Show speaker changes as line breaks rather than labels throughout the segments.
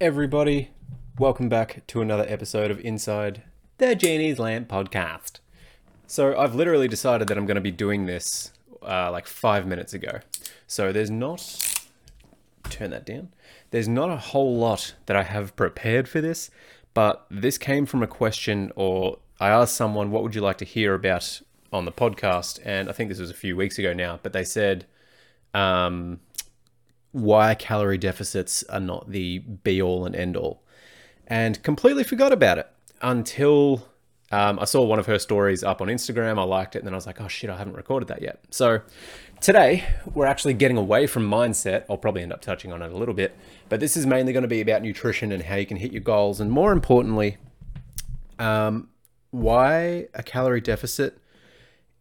everybody? Welcome back to another episode of Inside the Genie's Lamp podcast. So, I've literally decided that I'm going to be doing this uh, like five minutes ago. So, there's not. Turn that down. There's not a whole lot that I have prepared for this, but this came from a question, or I asked someone, What would you like to hear about on the podcast? And I think this was a few weeks ago now, but they said, um, why calorie deficits are not the be all and end all. And completely forgot about it until um, I saw one of her stories up on Instagram. I liked it, and then I was like, oh shit, I haven't recorded that yet. So today, we're actually getting away from mindset. I'll probably end up touching on it a little bit, but this is mainly going to be about nutrition and how you can hit your goals, and more importantly, um, why a calorie deficit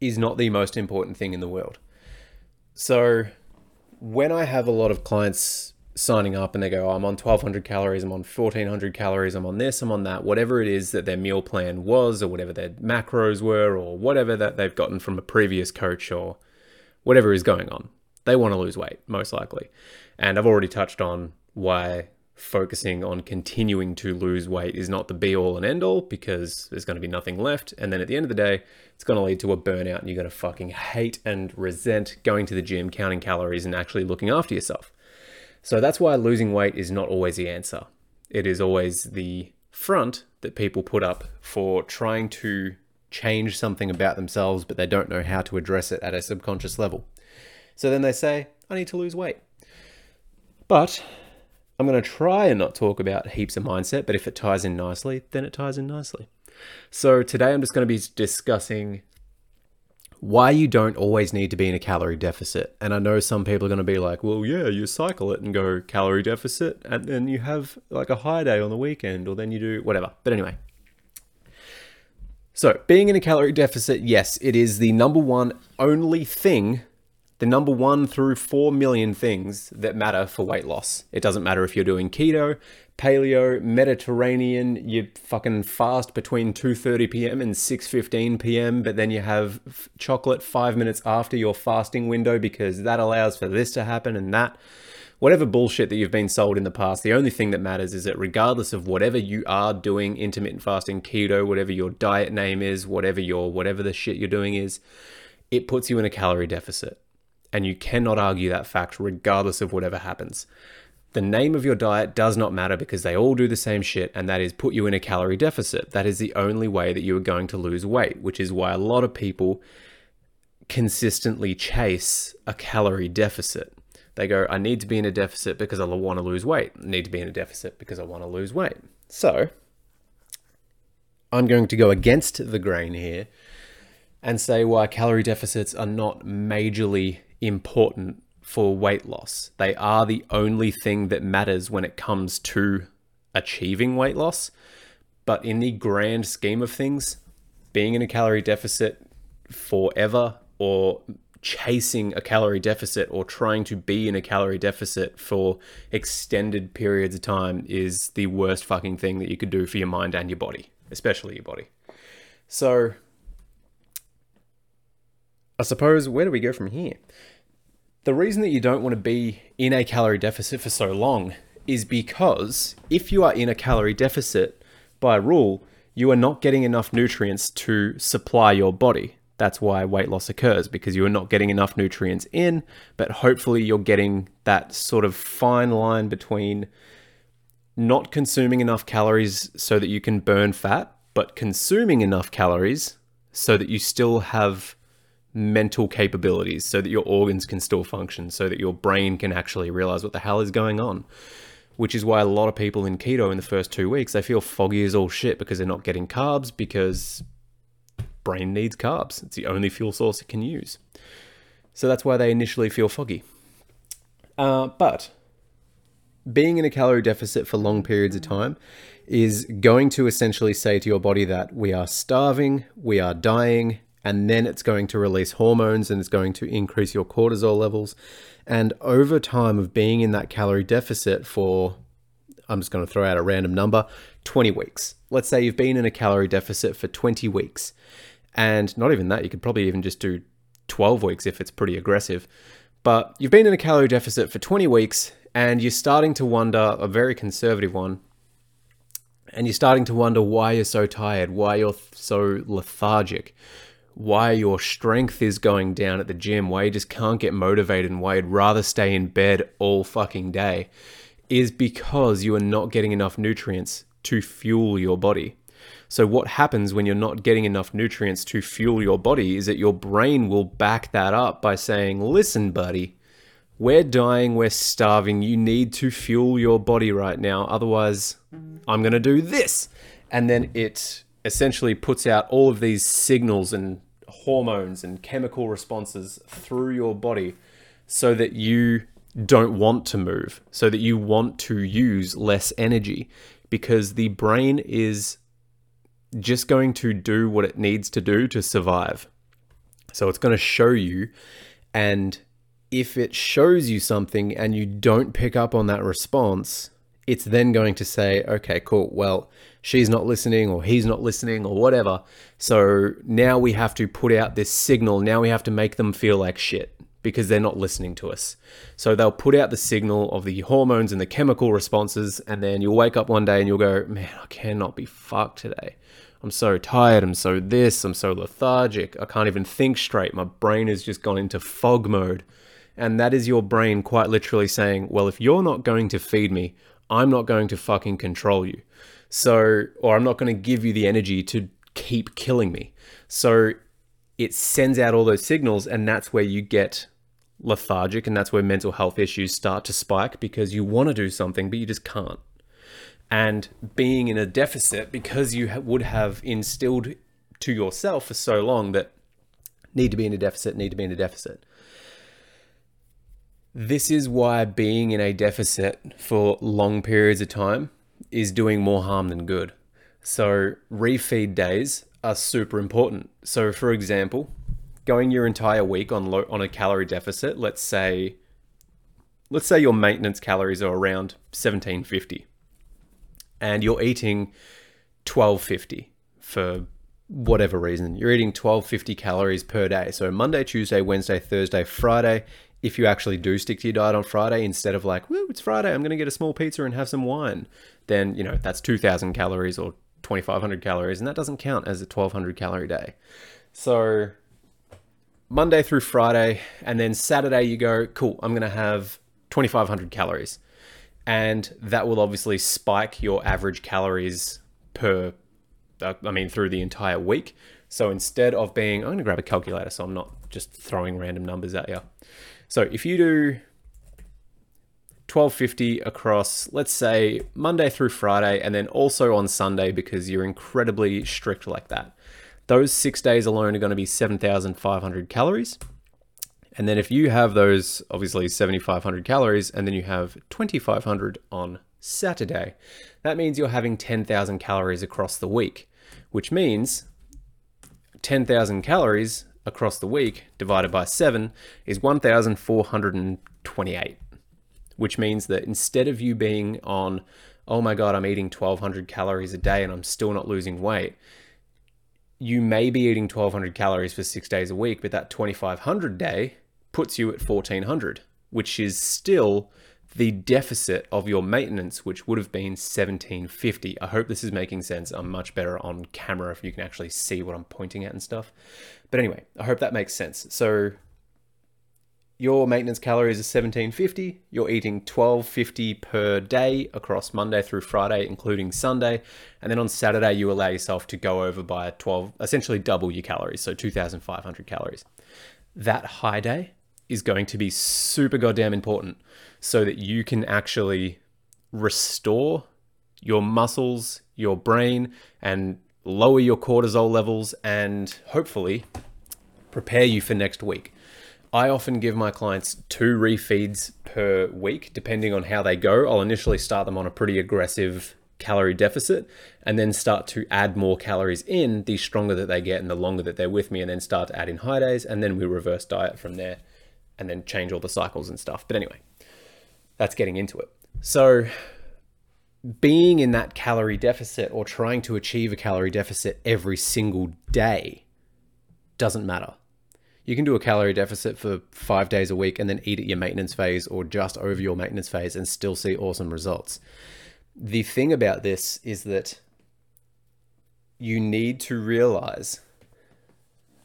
is not the most important thing in the world. So when I have a lot of clients signing up and they go, oh, I'm on 1200 calories, I'm on 1400 calories, I'm on this, I'm on that, whatever it is that their meal plan was, or whatever their macros were, or whatever that they've gotten from a previous coach, or whatever is going on, they want to lose weight, most likely. And I've already touched on why focusing on continuing to lose weight is not the be all and end all because there's going to be nothing left. And then at the end of the day, it's going to lead to a burnout and you're going to fucking hate and resent going to the gym, counting calories, and actually looking after yourself. So that's why losing weight is not always the answer. It is always the front that people put up for trying to change something about themselves, but they don't know how to address it at a subconscious level. So then they say, I need to lose weight. But I'm going to try and not talk about heaps of mindset, but if it ties in nicely, then it ties in nicely. So today I'm just going to be discussing why you don't always need to be in a calorie deficit. And I know some people are going to be like, well, yeah, you cycle it and go calorie deficit, and then you have like a high day on the weekend, or then you do whatever. But anyway. So, being in a calorie deficit, yes, it is the number one only thing the number one through four million things that matter for weight loss. It doesn't matter if you're doing keto, paleo, Mediterranean, you fucking fast between 2:30 p.m. and 6:15 p.m., but then you have f- chocolate 5 minutes after your fasting window because that allows for this to happen and that. Whatever bullshit that you've been sold in the past, the only thing that matters is that regardless of whatever you are doing, intermittent fasting, keto, whatever your diet name is, whatever your whatever the shit you're doing is, it puts you in a calorie deficit and you cannot argue that fact regardless of whatever happens. The name of your diet does not matter because they all do the same shit, and that is put you in a calorie deficit. That is the only way that you are going to lose weight, which is why a lot of people consistently chase a calorie deficit. They go, I need to be in a deficit because I want to lose weight. I need to be in a deficit because I want to lose weight. So, I'm going to go against the grain here and say why calorie deficits are not majorly important for weight loss. They are the only thing that matters when it comes to achieving weight loss. But in the grand scheme of things, being in a calorie deficit forever or chasing a calorie deficit or trying to be in a calorie deficit for extended periods of time is the worst fucking thing that you could do for your mind and your body, especially your body. So, I suppose, where do we go from here? The reason that you don't want to be in a calorie deficit for so long is because if you are in a calorie deficit by rule, you are not getting enough nutrients to supply your body. That's why weight loss occurs because you are not getting enough nutrients in, but hopefully you're getting that sort of fine line between not consuming enough calories so that you can burn fat, but consuming enough calories so that you still have mental capabilities so that your organs can still function, so that your brain can actually realize what the hell is going on. Which is why a lot of people in keto in the first two weeks, they feel foggy as all shit because they're not getting carbs because brain needs carbs. It's the only fuel source it can use. So that's why they initially feel foggy. Uh, but being in a calorie deficit for long periods of time is going to essentially say to your body that we are starving, we are dying, and then it's going to release hormones and it's going to increase your cortisol levels. And over time of being in that calorie deficit for, I'm just going to throw out a random number, 20 weeks. Let's say you've been in a calorie deficit for 20 weeks. And not even that, you could probably even just do 12 weeks if it's pretty aggressive. But you've been in a calorie deficit for 20 weeks and you're starting to wonder a very conservative one and you're starting to wonder why you're so tired, why you're so lethargic, why your strength is going down at the gym, why you just can't get motivated, and why you'd rather stay in bed all fucking day, is because you are not getting enough nutrients to fuel your body. So, what happens when you're not getting enough nutrients to fuel your body is that your brain will back that up by saying, Listen, buddy, we're dying, we're starving. You need to fuel your body right now. Otherwise, I'm going to do this. And then it essentially puts out all of these signals and hormones and chemical responses through your body so that you don't want to move, so that you want to use less energy because the brain is just going to do what it needs to do to survive. So it's going to show you and if it shows you something and you don't pick up on that response, it's then going to say, okay, cool. Well, she's not listening or he's not listening or whatever. So now we have to put out this signal. Now we have to make them feel like shit because they're not listening to us. So they'll put out the signal of the hormones and the chemical responses. And then you'll wake up one day and you'll go, man, I cannot be fucked today. I'm so tired. I'm so this. I'm so lethargic. I can't even think straight. My brain has just gone into fog mode. And that is your brain quite literally saying, well, if you're not going to feed me, I'm not going to fucking control you. So, or I'm not going to give you the energy to keep killing me. So it sends out all those signals, and that's where you get lethargic, and that's where mental health issues start to spike because you want to do something, but you just can't. And being in a deficit because you would have instilled to yourself for so long that need to be in a deficit, need to be in a deficit. This is why being in a deficit for long periods of time is doing more harm than good. So, refeed days are super important. So, for example, going your entire week on low, on a calorie deficit, let's say let's say your maintenance calories are around 1750 and you're eating 1250 for whatever reason. You're eating 1250 calories per day. So Monday, Tuesday, Wednesday, Thursday, Friday, if you actually do stick to your diet on Friday instead of like, woo, it's Friday, I'm going to get a small pizza and have some wine, then, you know, that's 2,000 calories or 2,500 calories, and that doesn't count as a 1,200 calorie day. So, Monday through Friday, and then Saturday, you go, cool, I'm going to have 2,500 calories. And that will obviously spike your average calories per, uh, I mean, through the entire week. So instead of being, I'm going to grab a calculator so I'm not just throwing random numbers at you. So if you do 1250 across, let's say Monday through Friday, and then also on Sunday because you're incredibly strict like that. Those six days alone are going to be 7,500 calories. And then if you have those, obviously 7,500 calories, and then you have 2,500 on Saturday, that means you're having 10,000 calories across the week, which means 10,000 calories across the week divided by 7 is 1,428, which means that instead of you being on, oh my God, I'm eating 1,200 calories a day and I'm still not losing weight, you may be eating 1,200 calories for six days a week, but that 2,500 day puts you at 1,400, which is still the deficit of your maintenance, which would have been 1750. I hope this is making sense. I'm much better on camera if you can actually see what I'm pointing at and stuff. But anyway, I hope that makes sense. So your maintenance calories are 1750. You're eating 1250 per day across Monday through Friday, including Sunday. And then on Saturday, you allow yourself to go over by 12, essentially double your calories, so 2,500 calories. That high day is going to be super goddamn important so that you can actually restore your muscles, your brain, and lower your cortisol levels and hopefully prepare you for next week. I often give my clients two refeeds per week, depending on how they go. I'll initially start them on a pretty aggressive calorie deficit and then start to add more calories in the stronger that they get and the longer that they're with me, and then start to add in high days. And then we reverse diet from there and then change all the cycles and stuff. But anyway, that's getting into it. So, being in that calorie deficit or trying to achieve a calorie deficit every single day doesn't matter. You can do a calorie deficit for five days a week and then eat at your maintenance phase or just over your maintenance phase and still see awesome results. The thing about this is that you need to realize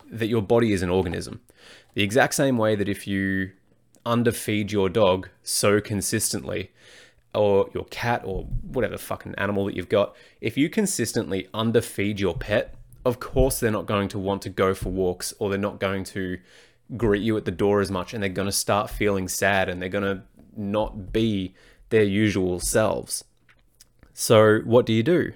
that your body is an organism. The exact same way that if you underfeed your dog so consistently, or your cat, or whatever fucking animal that you've got, if you consistently underfeed your pet, of course they're not going to want to go for walks or they're not going to greet you at the door as much and they're going to start feeling sad and they're going to not be their usual selves. So, what do you do?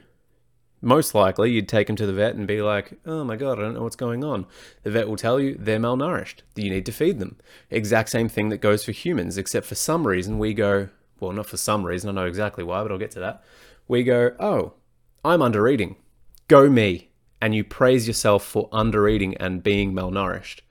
Most likely, you'd take them to the vet and be like, oh my God, I don't know what's going on. The vet will tell you they're malnourished. You need to feed them. Exact same thing that goes for humans, except for some reason we go, well, not for some reason, I know exactly why, but I'll get to that. We go, oh, I'm under eating. Go me and you praise yourself for under eating and being malnourished.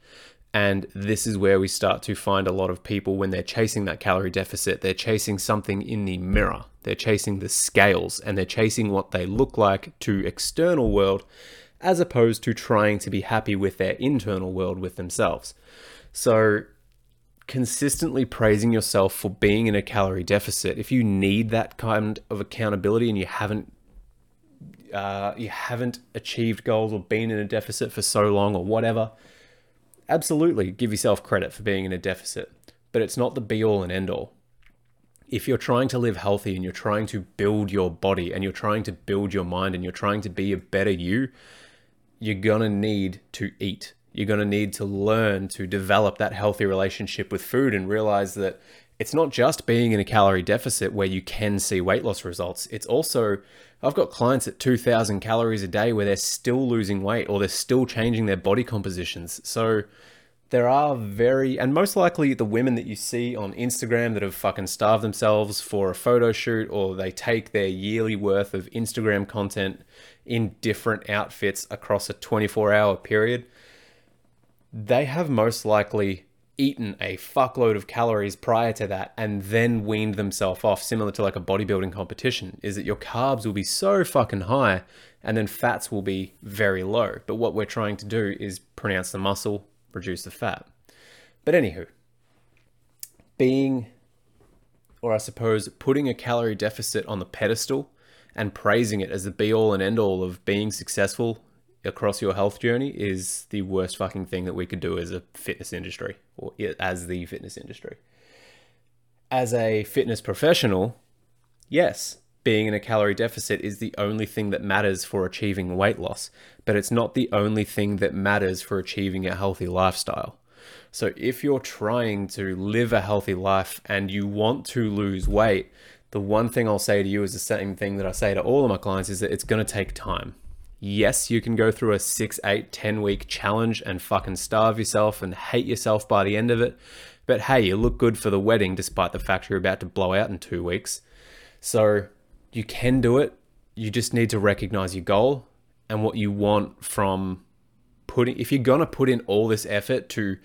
And this is where we start to find a lot of people when they're chasing that calorie deficit, they're chasing something in the mirror. They're chasing the scales and they're chasing what they look like to external world as opposed to trying to be happy with their internal world with themselves. So consistently praising yourself for being in a calorie deficit, if you need that kind of accountability and you haven't uh, you haven't achieved goals or been in a deficit for so long or whatever, absolutely give yourself credit for being in a deficit. But it's not the be all and end all. If you're trying to live healthy and you're trying to build your body and you're trying to build your mind and you're trying to be a better you, you're gonna need to eat. You're gonna need to learn to develop that healthy relationship with food and realize that it's not just being in a calorie deficit where you can see weight loss results. It's also I've got clients at 2000 calories a day where they're still losing weight or they're still changing their body compositions. So there are very, and most likely the women that you see on Instagram that have fucking starved themselves for a photo shoot or they take their yearly worth of Instagram content in different outfits across a 24 hour period, they have most likely eaten a fuckload of calories prior to that and then weaned themselves off, similar to like a bodybuilding competition, is that your carbs will be so fucking high and then fats will be very low. But what we're trying to do is pronounce the muscle, reduce the fat. But anywho, being, or I suppose putting a calorie deficit on the pedestal and praising it as the be all and end all of being successful across your health journey is the worst fucking thing that we could do as a fitness industry or as the fitness industry. As a fitness professional, yes, being in a calorie deficit is the only thing that matters for achieving weight loss, but it's not the only thing that matters for achieving a healthy lifestyle. So if you're trying to live a healthy life and you want to lose weight, the one thing I'll say to you is the same thing that I say to all of my clients is that it's going to take time. Yes, you can go through a six, eight, 10 week challenge and fucking starve yourself and hate yourself by the end of it. But hey, you look good for the wedding despite the fact you're about to blow out in two weeks. So you can do it. You just need to recognize your goal and what you want from putting. If you're going to put in all this effort to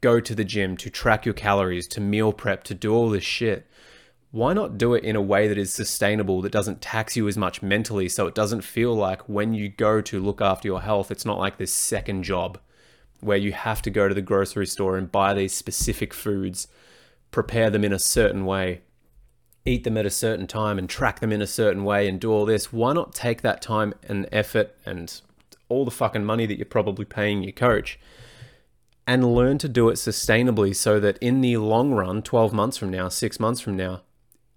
go to the gym, to track your calories, to meal prep, to do all this shit, why not do it in a way that is sustainable, that doesn't tax you as much mentally, so it doesn't feel like when you go to look after your health, it's not like this second job where you have to go to the grocery store and buy these specific foods, prepare them in a certain way, eat them at a certain time, and track them in a certain way, and do all this. Why not take that time and effort and all the fucking money that you're probably paying your coach? And learn to do it sustainably so that in the long run, 12 months from now, six months from now,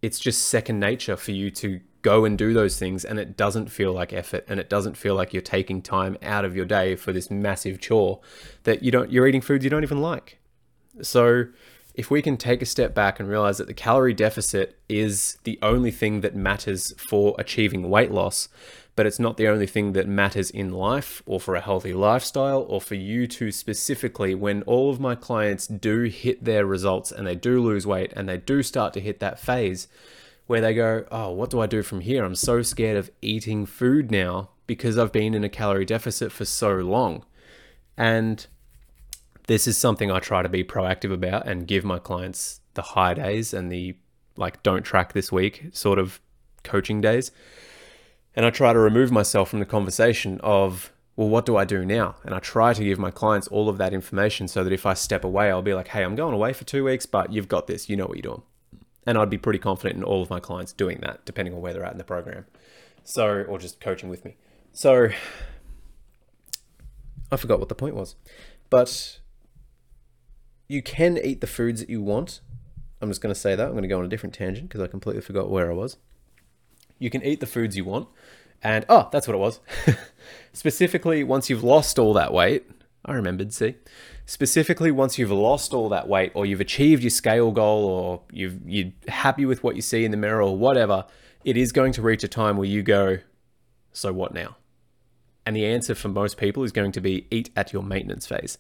it's just second nature for you to go and do those things and it doesn't feel like effort and it doesn't feel like you're taking time out of your day for this massive chore that you don't you're eating foods you don't even like. So if we can take a step back and realize that the calorie deficit is the only thing that matters for achieving weight loss, but it's not the only thing that matters in life or for a healthy lifestyle or for you to specifically when all of my clients do hit their results and they do lose weight and they do start to hit that phase where they go, "Oh, what do I do from here? I'm so scared of eating food now because I've been in a calorie deficit for so long." And this is something I try to be proactive about and give my clients the high days and the like don't track this week sort of coaching days and I try to remove myself from the conversation of, well, what do I do now? And I try to give my clients all of that information so that if I step away, I'll be like, hey, I'm going away for two weeks, but you've got this, you know what you're doing. And I'd be pretty confident in all of my clients doing that, depending on where they're at in the program. So, or just coaching with me. So, I forgot what the point was. But you can eat the foods that you want. I'm just going to say that. I'm going to go on a different tangent because I completely forgot where I was. You can eat the foods you want. And, oh, that's what it was. Specifically, once you've lost all that weight, I remembered, see? Specifically, once you've lost all that weight or you've achieved your scale goal or you've, you're happy with what you see in the mirror or whatever, it is going to reach a time where you go, so what now? And the answer for most people is going to be eat at your maintenance phase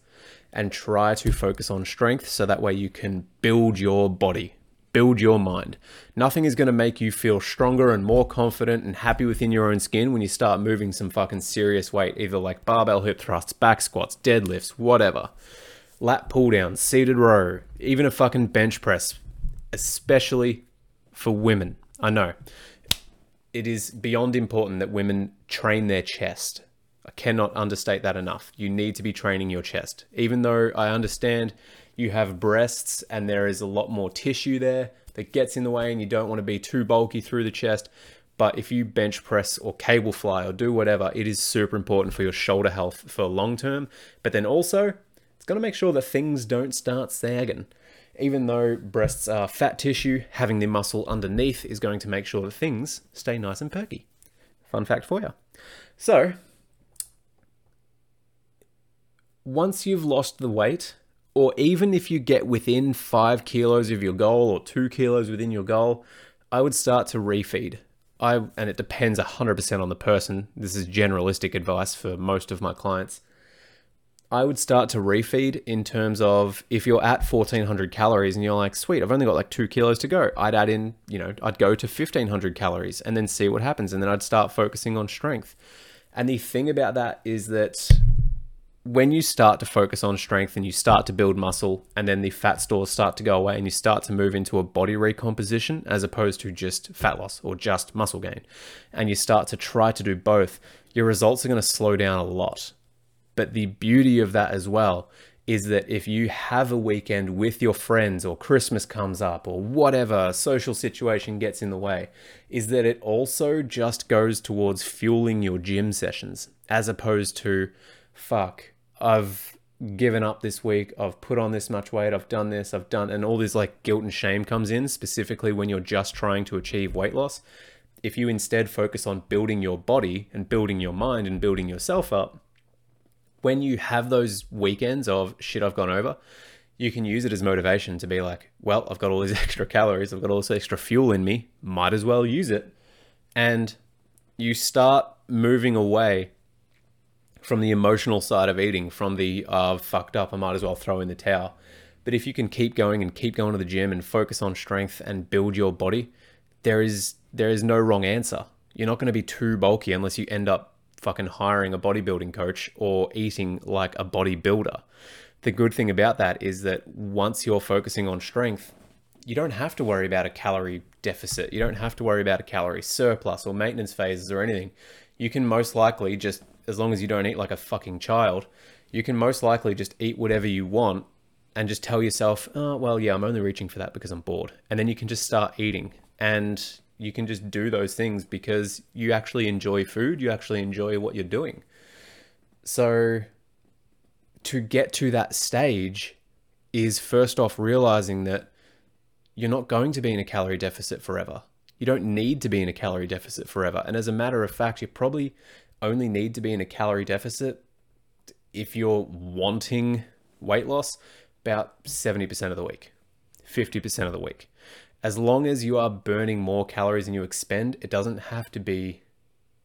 and try to focus on strength so that way you can build your body, build your mind. Nothing is going to make you feel stronger and more confident and happy within your own skin when you start moving some fucking serious weight, either like barbell hip thrusts, back squats, deadlifts, whatever. Lat pull downs, seated row, even a fucking bench press, especially for women. I know. It is beyond important that women train their chest I cannot understate that enough. You need to be training your chest. Even though I understand you have breasts and there is a lot more tissue there that gets in the way and you don't want to be too bulky through the chest. But if you bench press or cable fly or do whatever, it is super important for your shoulder health for long term. But then also, it's going to make sure that things don't start sagging. Even though breasts are fat tissue, having the muscle underneath is going to make sure that things stay nice and perky. Fun fact for you. So, once you've lost the weight, or even if you get within five kilos of your goal or two kilos within your goal, I would start to refeed. I and it depends 100% on the person. This is generalistic advice for most of my clients. I would start to refeed in terms of if you're at 1400 calories and you're like, sweet, I've only got like two kilos to go. I'd add in, you know, I'd go to 1500 calories and then see what happens. And then I'd start focusing on strength. And the thing about that is that when you start to focus on strength and you start to build muscle and then the fat stores start to go away and you start to move into a body recomposition as opposed to just fat loss or just muscle gain and you start to try to do both your results are going to slow down a lot. But the beauty of that as well is that if you have a weekend with your friends or christmas comes up or whatever social situation gets in the way is that it also just goes towards fueling your gym sessions as opposed to fuck I've given up this week. I've put on this much weight. I've done this. I've done, and all this like guilt and shame comes in, specifically when you're just trying to achieve weight loss. If you instead focus on building your body and building your mind and building yourself up, when you have those weekends of shit I've gone over, you can use it as motivation to be like, well, I've got all these extra calories, I've got all this extra fuel in me, might as well use it. And you start moving away from the emotional side of eating, from the uh, fucked up, I might as well throw in the towel. But if you can keep going and keep going to the gym and focus on strength and build your body, there is there is no wrong answer. You're not going to be too bulky unless you end up fucking hiring a bodybuilding coach or eating like a bodybuilder. The good thing about that is that once you're focusing on strength, you don't have to worry about a calorie deficit. You don't have to worry about a calorie surplus or maintenance phases or anything. You can most likely just as long as you don't eat like a fucking child, you can most likely just eat whatever you want and just tell yourself, oh, well, yeah, I'm only reaching for that because I'm bored. And then you can just start eating and you can just do those things because you actually enjoy food, you actually enjoy what you're doing. So to get to that stage is first off realizing that you're not going to be in a calorie deficit forever. You don't need to be in a calorie deficit forever. And as a matter of fact, you're probably only need to be in a calorie deficit if you're wanting weight loss about 70% of the week, 50% of the week. As long as you are burning more calories than you expend, it doesn't have to be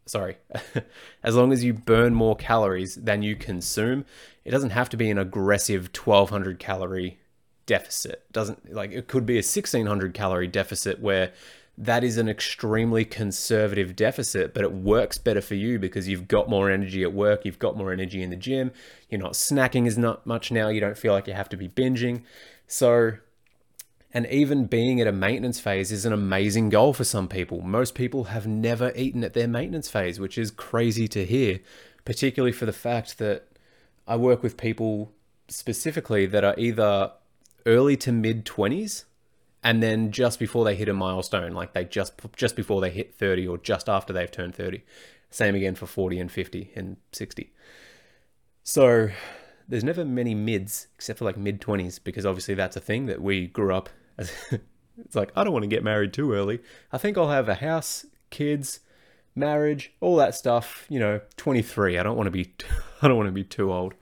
sorry, as long as you burn more calories than you consume, it doesn't have to be an aggressive 1200 calorie deficit. It doesn't like it could be a 1600 calorie deficit where that is an extremely conservative deficit, but it works better for you because you've got more energy at work, you've got more energy in the gym, you're not snacking as not much now, you don't feel like you have to be binging. So, and even being at a maintenance phase is an amazing goal for some people. Most people have never eaten at their maintenance phase, which is crazy to hear. particularly for the fact that I work with people specifically that are either early to mid 20s and then just before they hit a milestone like they just just before they hit 30 or just after they've turned 30 same again for 40 and 50 and 60 so there's never many mids except for like mid 20s because obviously that's a thing that we grew up as it's like i don't want to get married too early. I think i'll have a house kids marriage all that stuff you know 23 i don't want to be i don't want to be too old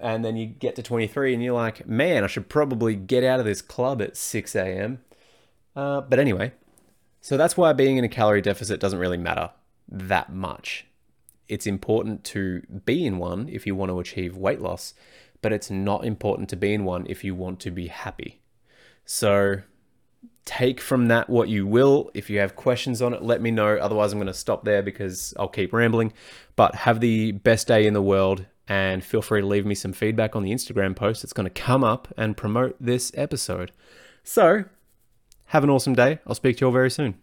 and then you get to 23 and you're like, man, I should probably get out of this club at 6 a.m. Uh, but anyway, so that's why being in a calorie deficit doesn't really matter that much. It's important to be in one if you want to achieve weight loss, but it's not important to be in one if you want to be happy. So take from that what you will. If you have questions on it, let me know. Otherwise, I'm going to stop there because I'll keep rambling. But have the best day in the world and feel free to leave me some feedback on the Instagram post. It's going to come up and promote this episode. So, have an awesome day. I'll speak to you all very soon.